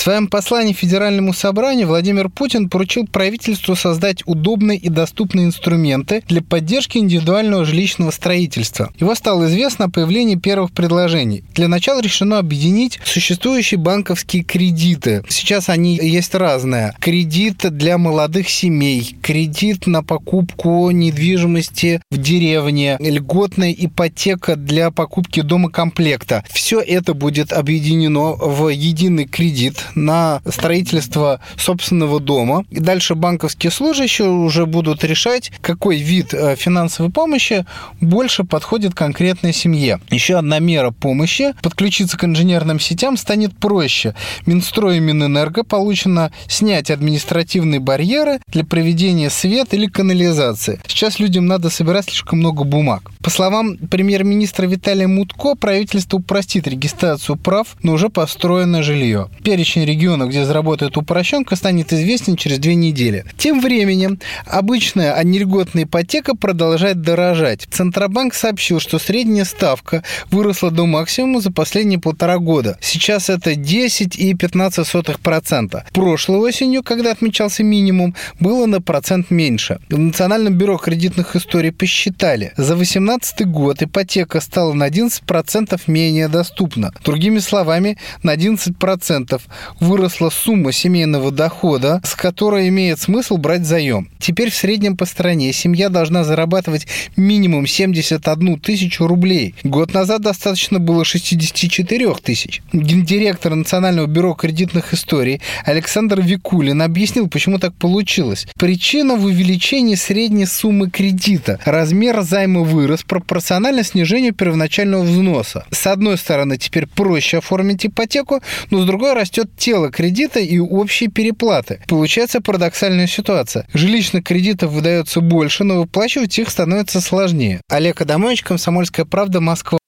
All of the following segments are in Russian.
Своем послании Федеральному собранию Владимир Путин поручил правительству создать удобные и доступные инструменты для поддержки индивидуального жилищного строительства. Его стало известно о появлении первых предложений. Для начала решено объединить существующие банковские кредиты. Сейчас они есть разные. Кредит для молодых семей, кредит на покупку недвижимости в деревне, льготная ипотека для покупки дома комплекта. Все это будет объединено в единый кредит на строительство собственного дома. И дальше банковские служащие уже будут решать, какой вид э, финансовой помощи больше подходит конкретной семье. Еще одна мера помощи – подключиться к инженерным сетям станет проще. Минстрой и Минэнерго получено снять административные барьеры для проведения света или канализации. Сейчас людям надо собирать слишком много бумаг. По словам премьер-министра Виталия Мутко, правительство упростит регистрацию прав на уже построенное жилье. Перечень регионов, где заработает упрощенка, станет известен через две недели. Тем временем обычная а нельготная ипотека продолжает дорожать. Центробанк сообщил, что средняя ставка выросла до максимума за последние полтора года. Сейчас это 10,15%. Прошлой осенью, когда отмечался минимум, было на процент меньше. В Национальном бюро кредитных историй посчитали, за 18 2017 год ипотека стала на 11% менее доступна. Другими словами, на 11% выросла сумма семейного дохода, с которой имеет смысл брать заем. Теперь в среднем по стране семья должна зарабатывать минимум 71 тысячу рублей. Год назад достаточно было 64 тысяч. Гендиректор Национального бюро кредитных историй Александр Викулин объяснил, почему так получилось. Причина в увеличении средней суммы кредита. Размер займа вырос, пропорционально снижению первоначального взноса. С одной стороны, теперь проще оформить ипотеку, но с другой растет тело кредита и общие переплаты. Получается парадоксальная ситуация. Жилищных кредитов выдается больше, но выплачивать их становится сложнее. Олег Адамович, Комсомольская правда, Москва.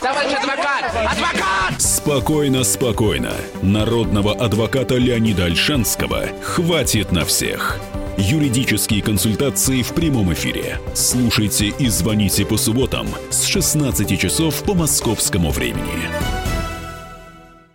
Товарищ адвокат! Адвокат! Спокойно, спокойно. Народного адвоката Леонида Альшанского хватит на всех. Юридические консультации в прямом эфире. Слушайте и звоните по субботам с 16 часов по московскому времени.